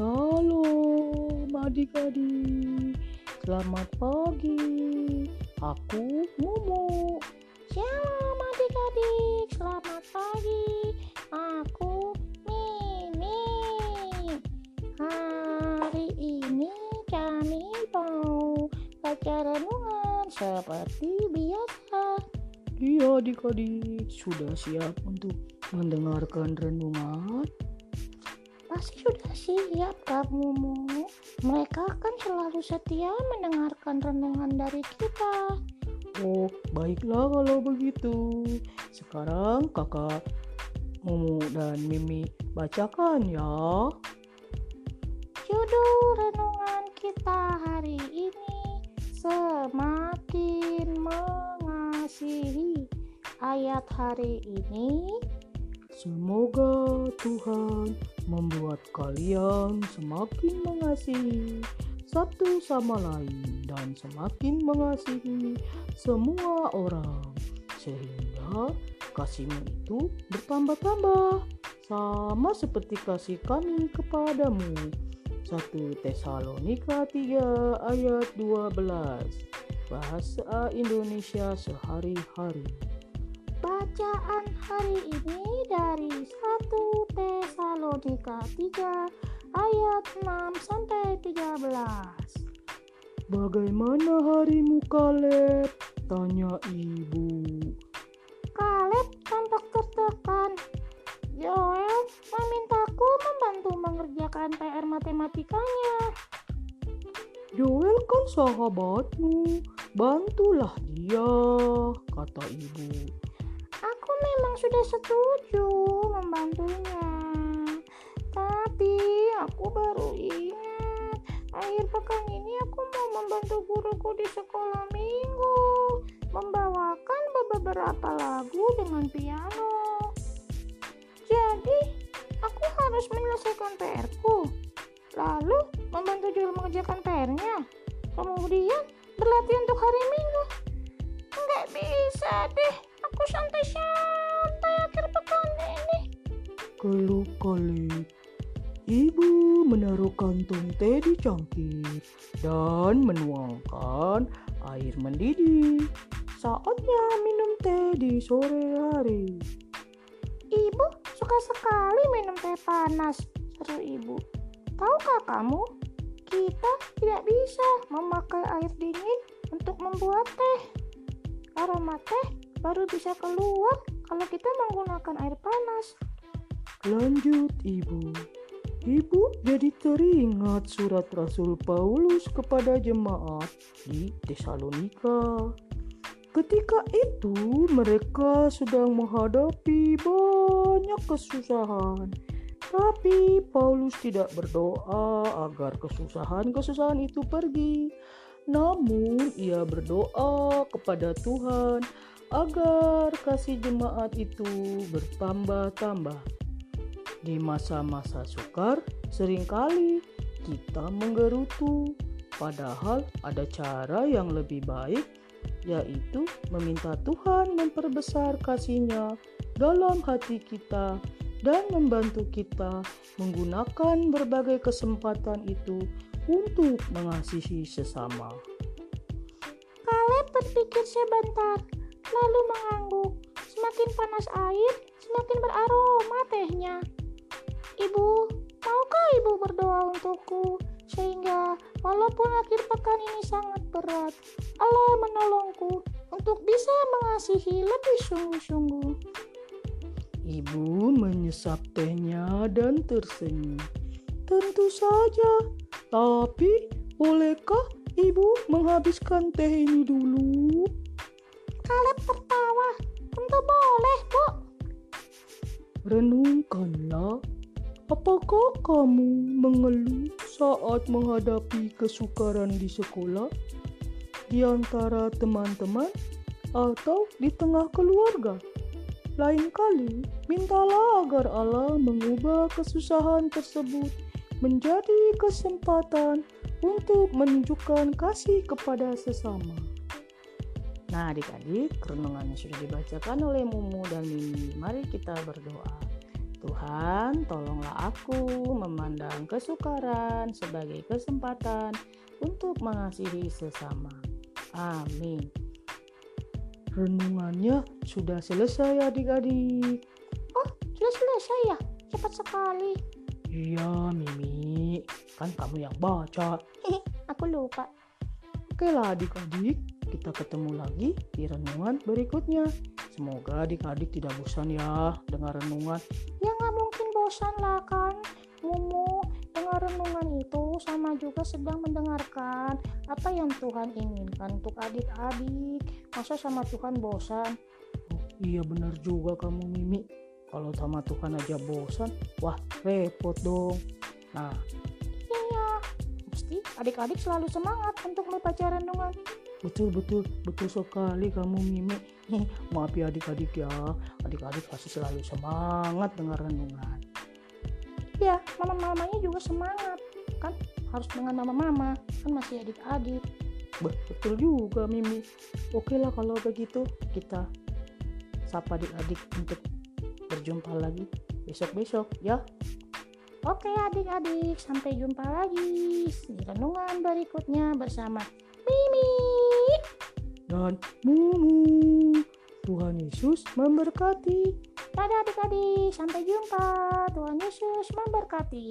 Shalom adik-adik, selamat pagi. Aku Mumu. Shalom adik-adik, selamat pagi. Aku Mimi. Hari ini kami mau baca renungan seperti biasa. Iya adik-adik, sudah siap untuk mendengarkan renungan? Pasti sudah siap kamu. Mereka kan selalu setia mendengarkan renungan dari kita. Oh, baiklah kalau begitu. Sekarang kakak Mumu dan Mimi bacakan ya. Judul renungan kita hari ini semakin mengasihi. Ayat hari ini Semoga Tuhan membuat kalian semakin mengasihi satu sama lain dan semakin mengasihi semua orang sehingga kasihmu itu bertambah-tambah sama seperti kasih kami kepadamu. 1 Tesalonika 3 ayat 12 Bahasa Indonesia sehari-hari bacaan hari ini dari 1 Tesalonika 3 ayat 6 sampai 13. Bagaimana harimu Kaleb? Tanya ibu. Kaleb tampak tertekan. Joel memintaku membantu mengerjakan PR matematikanya. Joel kan sahabatmu, bantulah dia, kata ibu. Memang sudah setuju membantunya. Tapi aku baru ingat, akhir pekan ini aku mau membantu guruku di sekolah minggu membawakan beberapa lagu dengan piano. Jadi, aku harus menyelesaikan PR-ku. Lalu, membantu Joel mengerjakan PR-nya. Kemudian, berlatih untuk hari minggu. Nggak bisa deh, aku santai-santai Keluh Kaleb. Ibu menaruh kantong teh di cangkir dan menuangkan air mendidih. Saatnya minum teh di sore hari. Ibu suka sekali minum teh panas, seru ibu. Tahukah kamu, kita tidak bisa memakai air dingin untuk membuat teh. Aroma teh baru bisa keluar kalau kita menggunakan air panas. Lanjut ibu. Ibu jadi teringat surat Rasul Paulus kepada jemaat di Tesalonika. Ketika itu mereka sedang menghadapi banyak kesusahan. Tapi Paulus tidak berdoa agar kesusahan-kesusahan itu pergi. Namun ia berdoa kepada Tuhan agar kasih jemaat itu bertambah-tambah. Di masa-masa sukar, sering kali kita menggerutu, padahal ada cara yang lebih baik, yaitu meminta Tuhan memperbesar kasih-Nya dalam hati kita dan membantu kita menggunakan berbagai kesempatan itu untuk mengasihi sesama. Kaleb berpikir sebentar, lalu mengangguk. Semakin panas air, semakin beraroma tehnya. Ibu, maukah ibu berdoa untukku? Sehingga walaupun akhir pekan ini sangat berat, Allah menolongku untuk bisa mengasihi lebih sungguh-sungguh. Ibu menyesap tehnya dan tersenyum. Tentu saja, tapi bolehkah ibu menghabiskan teh ini dulu? Kaleb tertawa. Tentu boleh, Bu. Renungkanlah, apakah kamu mengeluh saat menghadapi kesukaran di sekolah, di antara teman-teman, atau di tengah keluarga? Lain kali, mintalah agar Allah mengubah kesusahan tersebut menjadi kesempatan untuk menunjukkan kasih kepada sesama. Nah, adik-adik, renungannya sudah dibacakan oleh Mumu dan Mimi. Mari kita berdoa. Tuhan, tolonglah aku memandang kesukaran sebagai kesempatan untuk mengasihi sesama. Amin. Renungannya sudah selesai adik-adik. Oh, sudah selesai ya? Cepat sekali. Iya, Mimi. Kan kamu yang baca. Aku lupa. Oke lah adik-adik, kita ketemu lagi di renungan berikutnya. Semoga adik-adik tidak bosan ya dengar renungan. Ya nggak mungkin bosan lah kan. Mumu, dengar renungan itu sama juga sedang mendengarkan apa yang Tuhan inginkan untuk adik-adik. Masa sama Tuhan bosan? Oh, iya benar juga kamu Mimi. Kalau sama Tuhan aja bosan, wah repot dong. Nah, Iya, mesti adik-adik selalu semangat untuk membaca renungan. betul betul betul sekali kamu Mimi. Maaf ya adik-adik ya. Adik-adik pasti selalu semangat dengar renungan. Ya, mama-mamanya juga semangat. Kan harus dengan mama-mama, kan masih adik-adik. Betul juga Mimi. Oke lah kalau begitu kita sapa adik-adik untuk berjumpa lagi besok-besok ya. Oke adik-adik, sampai jumpa lagi di renungan berikutnya bersama Mimi. Dan Mumu. Tuhan Yesus memberkati. Dadah adik-adik, sampai jumpa. Tuhan Yesus memberkati.